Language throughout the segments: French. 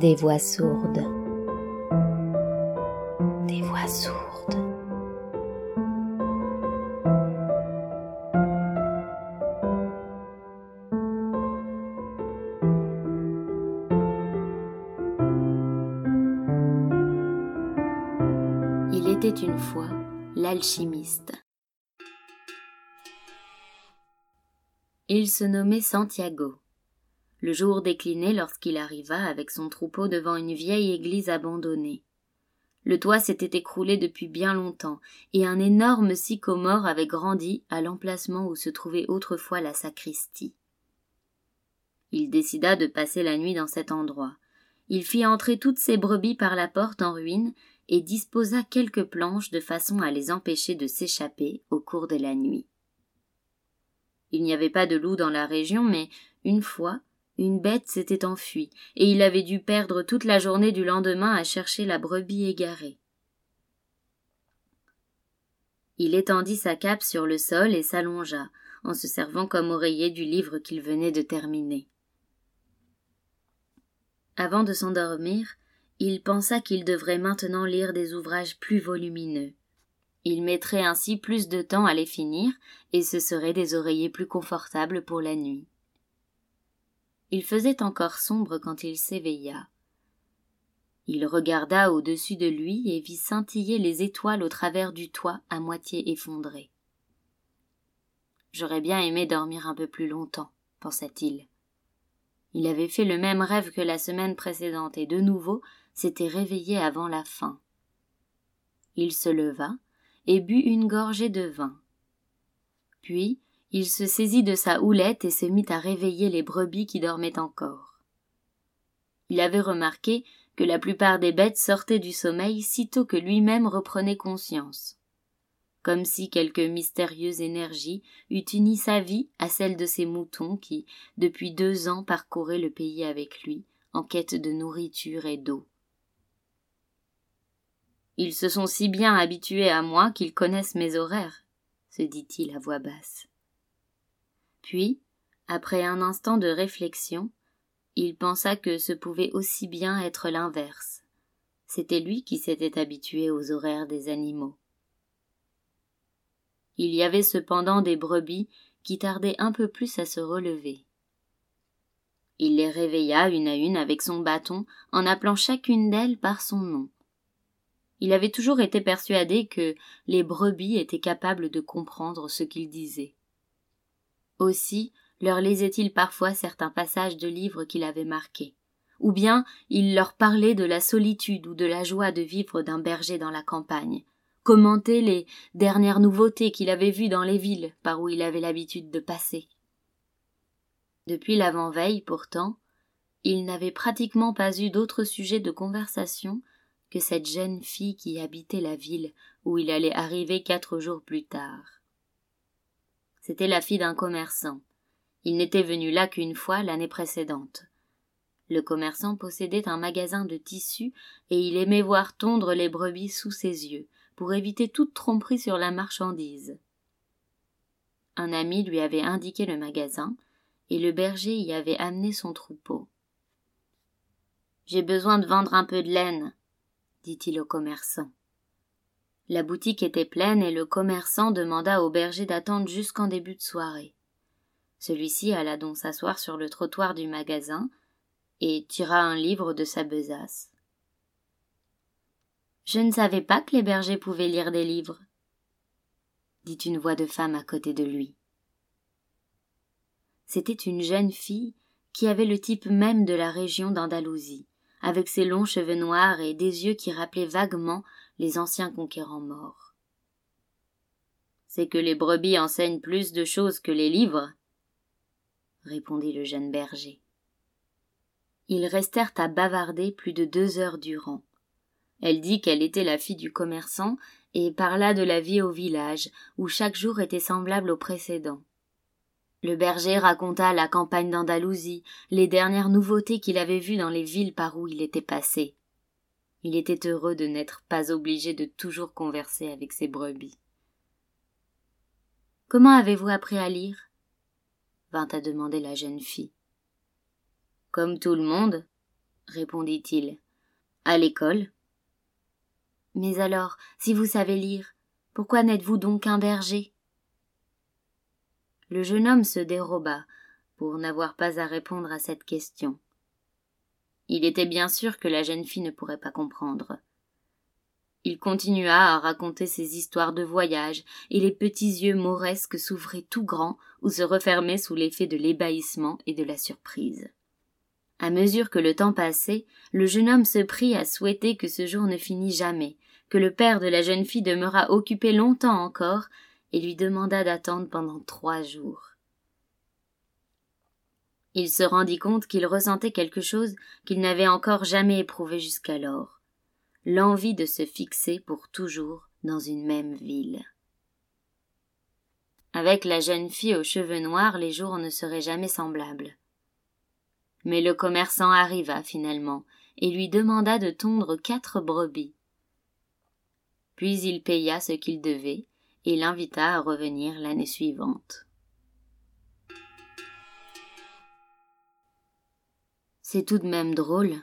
Des voix sourdes. Des voix sourdes. Il était une fois l'alchimiste. Il se nommait Santiago. Le jour déclinait lorsqu'il arriva avec son troupeau devant une vieille église abandonnée. Le toit s'était écroulé depuis bien longtemps, et un énorme sycomore avait grandi à l'emplacement où se trouvait autrefois la sacristie. Il décida de passer la nuit dans cet endroit. Il fit entrer toutes ses brebis par la porte en ruine et disposa quelques planches de façon à les empêcher de s'échapper au cours de la nuit. Il n'y avait pas de loup dans la région, mais une fois, une bête s'était enfuie, et il avait dû perdre toute la journée du lendemain à chercher la brebis égarée. Il étendit sa cape sur le sol et s'allongea, en se servant comme oreiller du livre qu'il venait de terminer. Avant de s'endormir, il pensa qu'il devrait maintenant lire des ouvrages plus volumineux. Il mettrait ainsi plus de temps à les finir, et ce seraient des oreillers plus confortables pour la nuit. Il faisait encore sombre quand il s'éveilla. Il regarda au-dessus de lui et vit scintiller les étoiles au travers du toit à moitié effondré. J'aurais bien aimé dormir un peu plus longtemps, pensa-t-il. Il avait fait le même rêve que la semaine précédente et de nouveau s'était réveillé avant la fin. Il se leva et but une gorgée de vin. Puis il se saisit de sa houlette et se mit à réveiller les brebis qui dormaient encore. Il avait remarqué que la plupart des bêtes sortaient du sommeil sitôt que lui-même reprenait conscience comme si quelque mystérieuse énergie eût uni sa vie à celle de ses moutons qui, depuis deux ans, parcouraient le pays avec lui, en quête de nourriture et d'eau. Ils se sont si bien habitués à moi qu'ils connaissent mes horaires, se dit-il à voix basse. Puis, après un instant de réflexion, il pensa que ce pouvait aussi bien être l'inverse. C'était lui qui s'était habitué aux horaires des animaux. Il y avait cependant des brebis qui tardaient un peu plus à se relever. Il les réveilla une à une avec son bâton en appelant chacune d'elles par son nom. Il avait toujours été persuadé que les brebis étaient capables de comprendre ce qu'il disait. Aussi leur lisait-il parfois certains passages de livres qu'il avait marqués, ou bien il leur parlait de la solitude ou de la joie de vivre d'un berger dans la campagne, commenter les dernières nouveautés qu'il avait vues dans les villes par où il avait l'habitude de passer. Depuis l'avant-veille, pourtant, il n'avait pratiquement pas eu d'autre sujet de conversation que cette jeune fille qui habitait la ville où il allait arriver quatre jours plus tard. C'était la fille d'un commerçant. Il n'était venu là qu'une fois l'année précédente. Le commerçant possédait un magasin de tissus et il aimait voir tondre les brebis sous ses yeux, pour éviter toute tromperie sur la marchandise. Un ami lui avait indiqué le magasin, et le berger y avait amené son troupeau. J'ai besoin de vendre un peu de laine, dit-il au commerçant. La boutique était pleine et le commerçant demanda au berger d'attendre jusqu'en début de soirée. Celui-ci alla donc s'asseoir sur le trottoir du magasin et tira un livre de sa besace. Je ne savais pas que les bergers pouvaient lire des livres, dit une voix de femme à côté de lui. C'était une jeune fille qui avait le type même de la région d'Andalousie, avec ses longs cheveux noirs et des yeux qui rappelaient vaguement les anciens conquérants morts. C'est que les brebis enseignent plus de choses que les livres, répondit le jeune berger. Ils restèrent à bavarder plus de deux heures durant. Elle dit qu'elle était la fille du commerçant et parla de la vie au village, où chaque jour était semblable au précédent. Le berger raconta la campagne d'Andalousie, les dernières nouveautés qu'il avait vues dans les villes par où il était passé. Il était heureux de n'être pas obligé de toujours converser avec ses brebis. Comment avez-vous appris à lire? vint à demander la jeune fille. Comme tout le monde, répondit-il. À l'école. Mais alors, si vous savez lire, pourquoi n'êtes-vous donc qu'un berger? Le jeune homme se déroba, pour n'avoir pas à répondre à cette question. Il était bien sûr que la jeune fille ne pourrait pas comprendre. Il continua à raconter ses histoires de voyage, et les petits yeux mauresques s'ouvraient tout grands ou se refermaient sous l'effet de l'ébahissement et de la surprise. À mesure que le temps passait, le jeune homme se prit à souhaiter que ce jour ne finît jamais, que le père de la jeune fille demeurât occupé longtemps encore, et lui demanda d'attendre pendant trois jours. Il se rendit compte qu'il ressentait quelque chose qu'il n'avait encore jamais éprouvé jusqu'alors l'envie de se fixer pour toujours dans une même ville. Avec la jeune fille aux cheveux noirs, les jours ne seraient jamais semblables. Mais le commerçant arriva finalement et lui demanda de tondre quatre brebis. Puis il paya ce qu'il devait et l'invita à revenir l'année suivante. C'est tout de même drôle,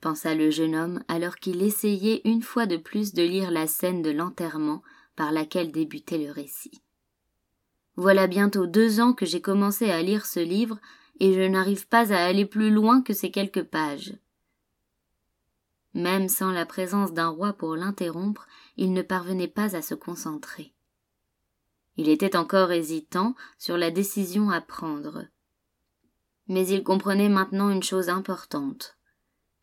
pensa le jeune homme alors qu'il essayait une fois de plus de lire la scène de l'enterrement par laquelle débutait le récit. Voilà bientôt deux ans que j'ai commencé à lire ce livre et je n'arrive pas à aller plus loin que ces quelques pages. Même sans la présence d'un roi pour l'interrompre, il ne parvenait pas à se concentrer. Il était encore hésitant sur la décision à prendre. Mais il comprenait maintenant une chose importante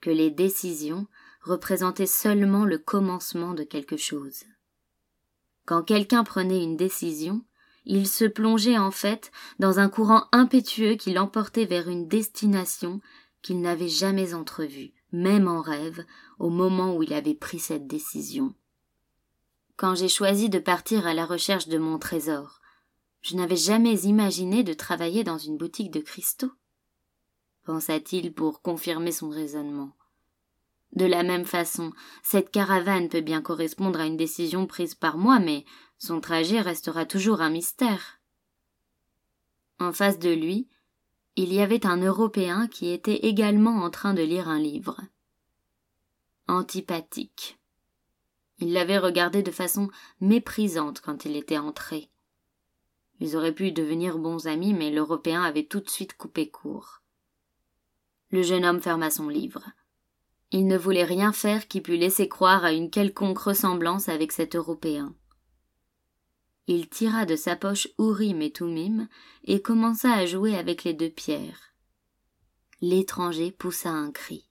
que les décisions représentaient seulement le commencement de quelque chose. Quand quelqu'un prenait une décision, il se plongeait en fait dans un courant impétueux qui l'emportait vers une destination qu'il n'avait jamais entrevue, même en rêve, au moment où il avait pris cette décision. Quand j'ai choisi de partir à la recherche de mon trésor, je n'avais jamais imaginé de travailler dans une boutique de cristaux pensa-t-il pour confirmer son raisonnement. De la même façon, cette caravane peut bien correspondre à une décision prise par moi, mais son trajet restera toujours un mystère. En face de lui, il y avait un Européen qui était également en train de lire un livre. Antipathique. Il l'avait regardé de façon méprisante quand il était entré. Ils auraient pu devenir bons amis, mais l'Européen avait tout de suite coupé court. Le jeune homme ferma son livre. Il ne voulait rien faire qui pût laisser croire à une quelconque ressemblance avec cet Européen. Il tira de sa poche Ourim et Toumim et commença à jouer avec les deux pierres. L'étranger poussa un cri.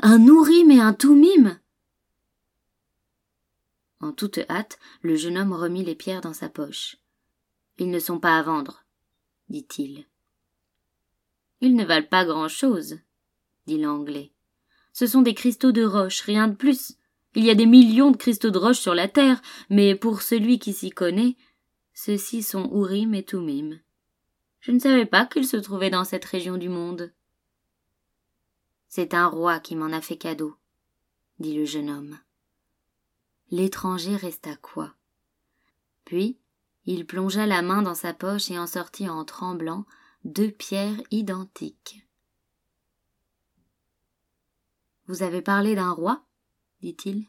Un Ourim et un Toumim? En toute hâte, le jeune homme remit les pierres dans sa poche. Ils ne sont pas à vendre, dit-il. Ils ne valent pas grand-chose, dit l'Anglais. Ce sont des cristaux de roche, rien de plus. Il y a des millions de cristaux de roche sur la terre, mais pour celui qui s'y connaît, ceux-ci sont Ourim et Toumim. Je ne savais pas qu'ils se trouvaient dans cette région du monde. C'est un roi qui m'en a fait cadeau, dit le jeune homme. L'étranger resta quoi? Puis il plongea la main dans sa poche et en sortit en tremblant deux pierres identiques. Vous avez parlé d'un roi dit-il.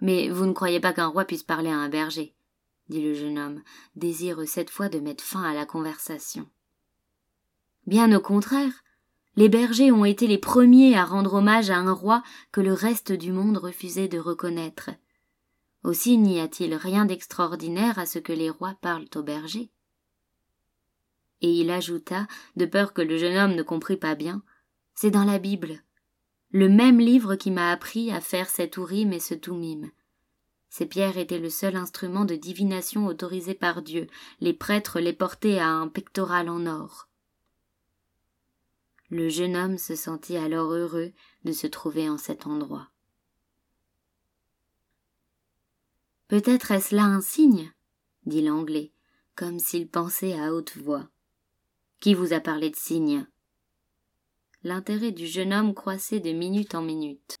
Mais vous ne croyez pas qu'un roi puisse parler à un berger dit le jeune homme, désireux cette fois de mettre fin à la conversation. Bien au contraire, les bergers ont été les premiers à rendre hommage à un roi que le reste du monde refusait de reconnaître. Aussi n'y a-t-il rien d'extraordinaire à ce que les rois parlent aux bergers et il ajouta, de peur que le jeune homme ne comprît pas bien. C'est dans la Bible. Le même livre qui m'a appris à faire cet Ourim et ce Toumim. Ces pierres étaient le seul instrument de divination autorisé par Dieu. Les prêtres les portaient à un pectoral en or. Le jeune homme se sentit alors heureux de se trouver en cet endroit. Peut-être est-ce là un signe dit l'anglais, comme s'il pensait à haute voix. Qui vous a parlé de signes? L'intérêt du jeune homme croissait de minute en minute.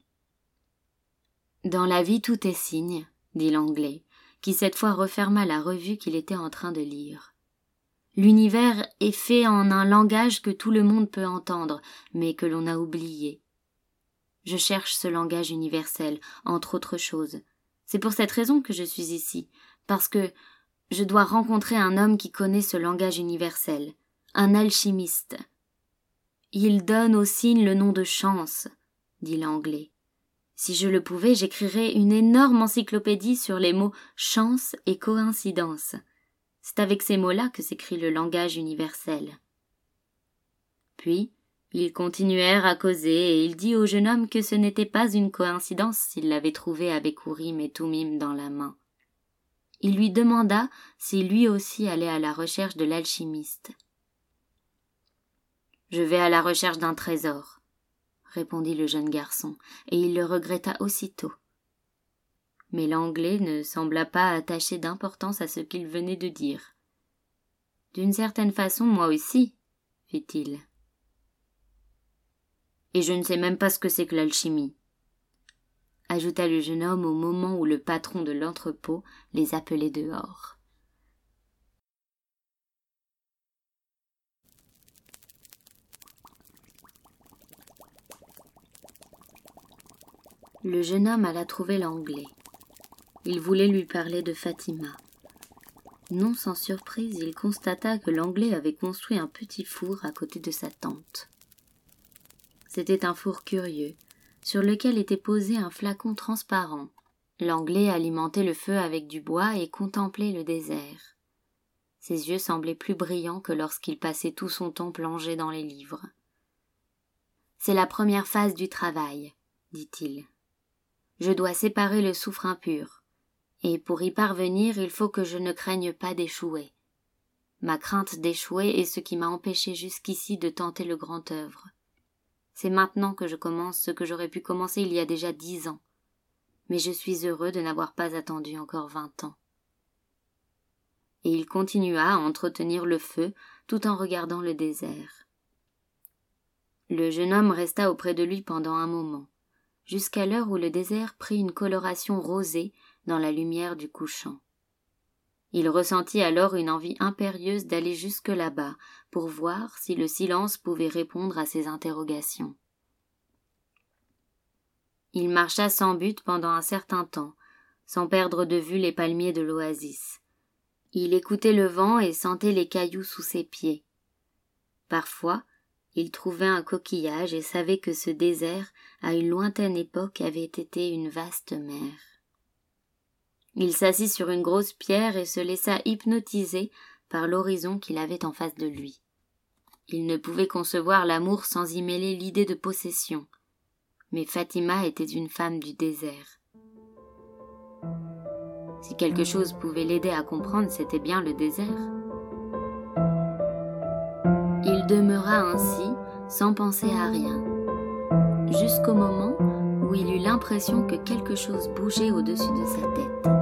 Dans la vie tout est signe, dit l'anglais, qui cette fois referma la revue qu'il était en train de lire. L'univers est fait en un langage que tout le monde peut entendre, mais que l'on a oublié. Je cherche ce langage universel, entre autres choses. C'est pour cette raison que je suis ici, parce que je dois rencontrer un homme qui connaît ce langage universel, un alchimiste. Il donne au signe le nom de chance, dit l'anglais. Si je le pouvais, j'écrirais une énorme encyclopédie sur les mots chance et coïncidence. C'est avec ces mots-là que s'écrit le langage universel. Puis, ils continuèrent à causer et il dit au jeune homme que ce n'était pas une coïncidence s'il l'avait trouvé avec Urim et Tumim dans la main. Il lui demanda si lui aussi allait à la recherche de l'alchimiste. Je vais à la recherche d'un trésor, répondit le jeune garçon, et il le regretta aussitôt. Mais l'anglais ne sembla pas attacher d'importance à ce qu'il venait de dire. D'une certaine façon, moi aussi, fit-il. Et je ne sais même pas ce que c'est que l'alchimie, ajouta le jeune homme au moment où le patron de l'entrepôt les appelait dehors. Le jeune homme alla trouver l'anglais. Il voulait lui parler de Fatima. Non sans surprise, il constata que l'anglais avait construit un petit four à côté de sa tente. C'était un four curieux, sur lequel était posé un flacon transparent. L'anglais alimentait le feu avec du bois et contemplait le désert. Ses yeux semblaient plus brillants que lorsqu'il passait tout son temps plongé dans les livres. C'est la première phase du travail, dit-il je dois séparer le soufre impur, et pour y parvenir il faut que je ne craigne pas d'échouer. Ma crainte d'échouer est ce qui m'a empêché jusqu'ici de tenter le grand œuvre. C'est maintenant que je commence ce que j'aurais pu commencer il y a déjà dix ans. Mais je suis heureux de n'avoir pas attendu encore vingt ans. Et il continua à entretenir le feu tout en regardant le désert. Le jeune homme resta auprès de lui pendant un moment jusqu'à l'heure où le désert prit une coloration rosée dans la lumière du couchant. Il ressentit alors une envie impérieuse d'aller jusque là-bas pour voir si le silence pouvait répondre à ses interrogations. Il marcha sans but pendant un certain temps, sans perdre de vue les palmiers de l'oasis. Il écoutait le vent et sentait les cailloux sous ses pieds. Parfois, il trouvait un coquillage et savait que ce désert, à une lointaine époque, avait été une vaste mer. Il s'assit sur une grosse pierre et se laissa hypnotiser par l'horizon qu'il avait en face de lui. Il ne pouvait concevoir l'amour sans y mêler l'idée de possession. Mais Fatima était une femme du désert. Si quelque chose pouvait l'aider à comprendre, c'était bien le désert. Demeura ainsi, sans penser à rien, jusqu'au moment où il eut l'impression que quelque chose bougeait au-dessus de sa tête.